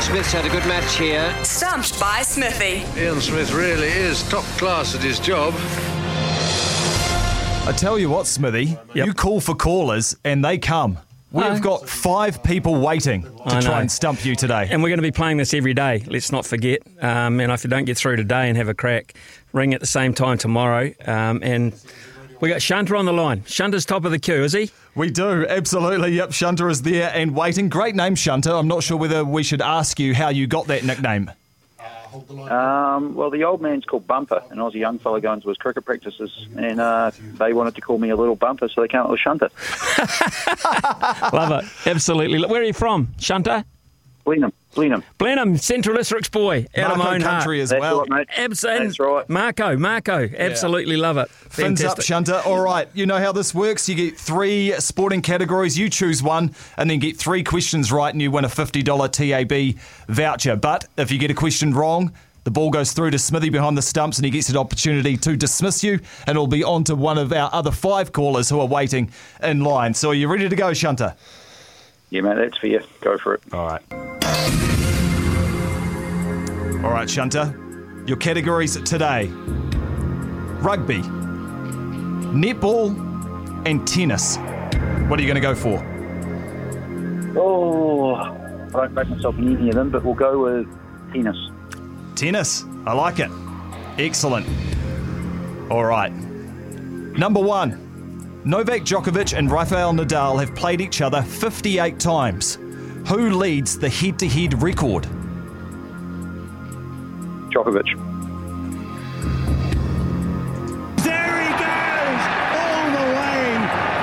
Ian Smith's had a good match here. Stumped by Smithy. Ian Smith really is top class at his job. I tell you what, Smithy, you call for callers and they come. We've got five people waiting to I try know. and stump you today. And we're going to be playing this every day. Let's not forget. Um, and if you don't get through today and have a crack, ring at the same time tomorrow. Um, and we got Shunter on the line. Shunter's top of the queue, is he? We do, absolutely. Yep, Shunter is there and waiting. Great name, Shunter. I'm not sure whether we should ask you how you got that nickname. Um, well, the old man's called Bumper, and I was a young fella going to his cricket practices, and uh, they wanted to call me a little bumper, so they came up with Shunter. Love it. Absolutely. Where are you from, Shunter? Blenheim, Blenheim. Blenheim, Central Districts boy, out of my Marco own heart. country as That's well. right, mate. Abs- That's right. Marco, Marco, absolutely love it. Fins up, Fantastic. Shunter. All right, you know how this works. You get three sporting categories, you choose one, and then get three questions right, and you win a $50 TAB voucher. But if you get a question wrong, the ball goes through to Smithy behind the stumps, and he gets an opportunity to dismiss you, and it'll be on to one of our other five callers who are waiting in line. So are you ready to go, Shunter? Yeah, mate, that's for you. Go for it. All right. All right, Shunter. Your categories today rugby, netball, and tennis. What are you going to go for? Oh, I don't make myself in any of them, but we'll go with tennis. Tennis. I like it. Excellent. All right. Number one Novak Djokovic and Rafael Nadal have played each other 58 times. Who leads the head to head record? Djokovic. There he goes, all the way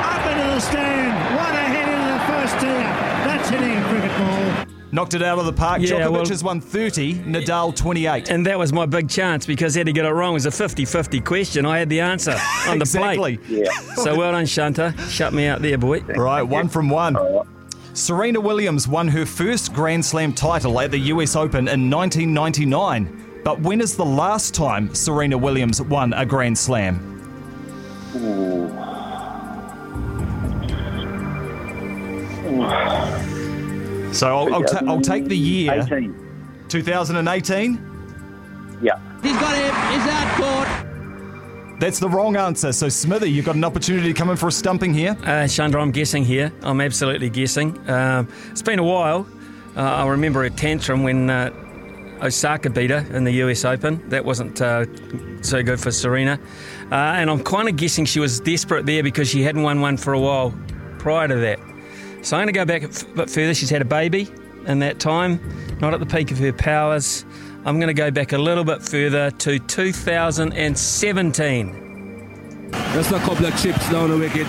up into the stand. What a hit into the first tier. That's hitting a cricket ball. Knocked it out of the park. Yeah, Djokovic well- has won 30, Nadal 28. And that was my big chance because had to get it wrong. It was a 50 50 question. I had the answer on the exactly. plate. Yeah. So well done, Shunter. Shut me out there, boy. Right, one from one. Serena Williams won her first Grand Slam title at the US Open in 1999. But when is the last time Serena Williams won a Grand Slam? So I'll, I'll, ta- I'll take the year 18. 2018. Yeah. He's got him. He's out court. That's the wrong answer. So Smithy, you've got an opportunity to come in for a stumping here. Uh, Shunter, I'm guessing here. I'm absolutely guessing. Um it's been a while. Uh, I remember a tantrum when uh, Osaka beat her in the US Open. That wasn't uh, so good for Serena. Uh, and I'm kind of guessing she was desperate there because she hadn't won one for a while prior to that. So I'm going to go back a bit further. She's had a baby in that time, not at the peak of her powers. I'm going to go back a little bit further to 2017. Just a couple of chips down the wicket,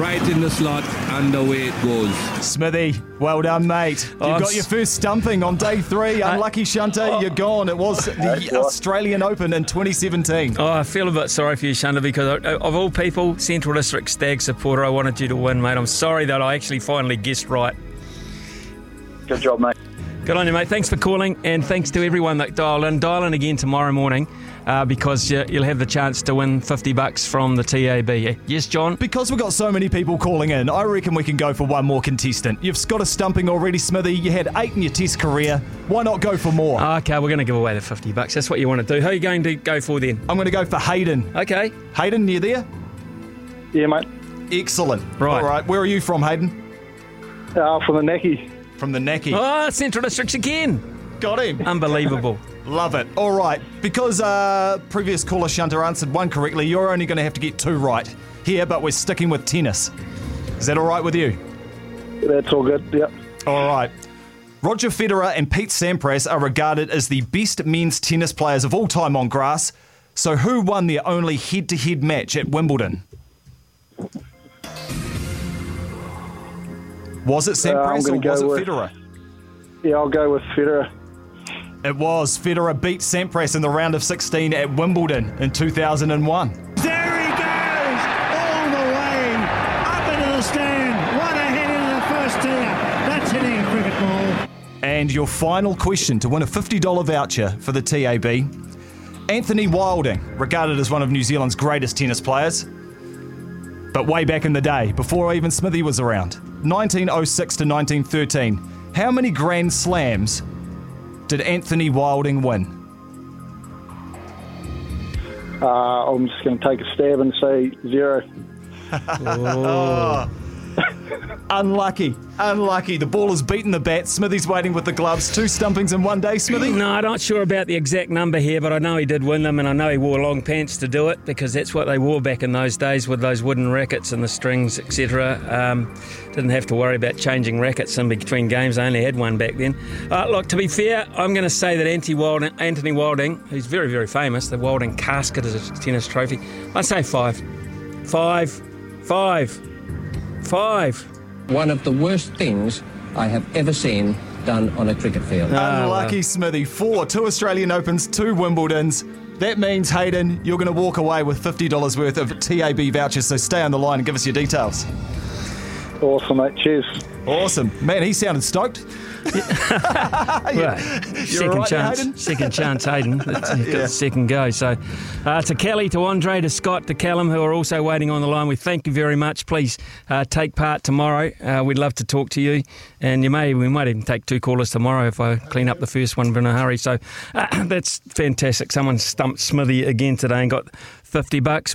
right in the slot, and away it goes. Smithy, well done, mate. You've Oh, got your first stumping on day three. Uh, Unlucky Shunter, oh. you're gone. It was the Australian Open in 2017. Oh, I feel a bit sorry for you, Shunter, because of of all people, Central District Stag supporter, I wanted you to win, mate. I'm sorry that I actually finally guessed right. Good job, mate. Good on you, mate. Thanks for calling, and thanks to everyone that dialed in. Dial in again tomorrow morning uh, because uh, you'll have the chance to win 50 bucks from the TAB. Yes, John? Because we've got so many people calling in, I reckon we can go for one more contestant. You've got a stumping already, Smithy. You had eight in your test career. Why not go for more? Okay, we're going to give away the 50 bucks. That's what you want to do. Who are you going to go for then? I'm going to go for Hayden. Okay. Hayden, you there? Yeah, mate. Excellent. Right. All right. Where are you from, Hayden? Uh, from the Naki. From the Naki. Oh, Central Districts again. Got him. Unbelievable. Love it. All right. Because uh, previous caller Shunter answered one correctly, you're only going to have to get two right here, but we're sticking with tennis. Is that all right with you? That's all good. Yep. All right. Roger Federer and Pete Sampras are regarded as the best men's tennis players of all time on grass. So, who won their only head to head match at Wimbledon? Was it Uh, I'm Sampras gonna or was it go with- Federer? Yeah, I'll go with Federer. It was. Federer beat Sampras in the round of 16 at Wimbledon in 2001. There he goes, all the way up into the stand. One ahead into the first tier. That's hitting a cricket ball. And your final question to win a $50 voucher for the TAB. Anthony Wilding, regarded as one of New Zealand's greatest tennis players, but way back in the day, before even Smithy was around, 1906 to 1913, how many Grand Slams did Anthony Wilding win? Uh, I'm just going to take a stab and say zero. Oh. Unlucky. Unlucky. The ball has beaten the bat. Smithy's waiting with the gloves. Two stumpings in one day, Smithy? No, I'm not sure about the exact number here, but I know he did win them, and I know he wore long pants to do it because that's what they wore back in those days with those wooden rackets and the strings, etc. Um, didn't have to worry about changing rackets in between games. I only had one back then. Uh, look, to be fair, I'm going to say that Anthony Wilding, who's very, very famous, the Wilding casket is a tennis trophy. I'd say five. Five. Five. Five. One of the worst things I have ever seen done on a cricket field. Ah, Unlucky Smithy. Four, two Australian Opens, two Wimbledons. That means, Hayden, you're going to walk away with $50 worth of TAB vouchers, so stay on the line and give us your details. Awesome, mate. Cheers. Awesome. Man, he sounded stoked. Well, second right chance, Hayden? second chance, Hayden. That's- he's got Yeah. second go. So, uh, to Kelly, to Andre, to Scott, to Callum, who are also waiting on the line, we thank you very much. Please uh, take part tomorrow. Uh, we'd love to talk to you, and you may we might even take two callers tomorrow if I clean up the first one in a hurry. So, uh, that's fantastic. Someone stumped Smithy again today and got fifty bucks.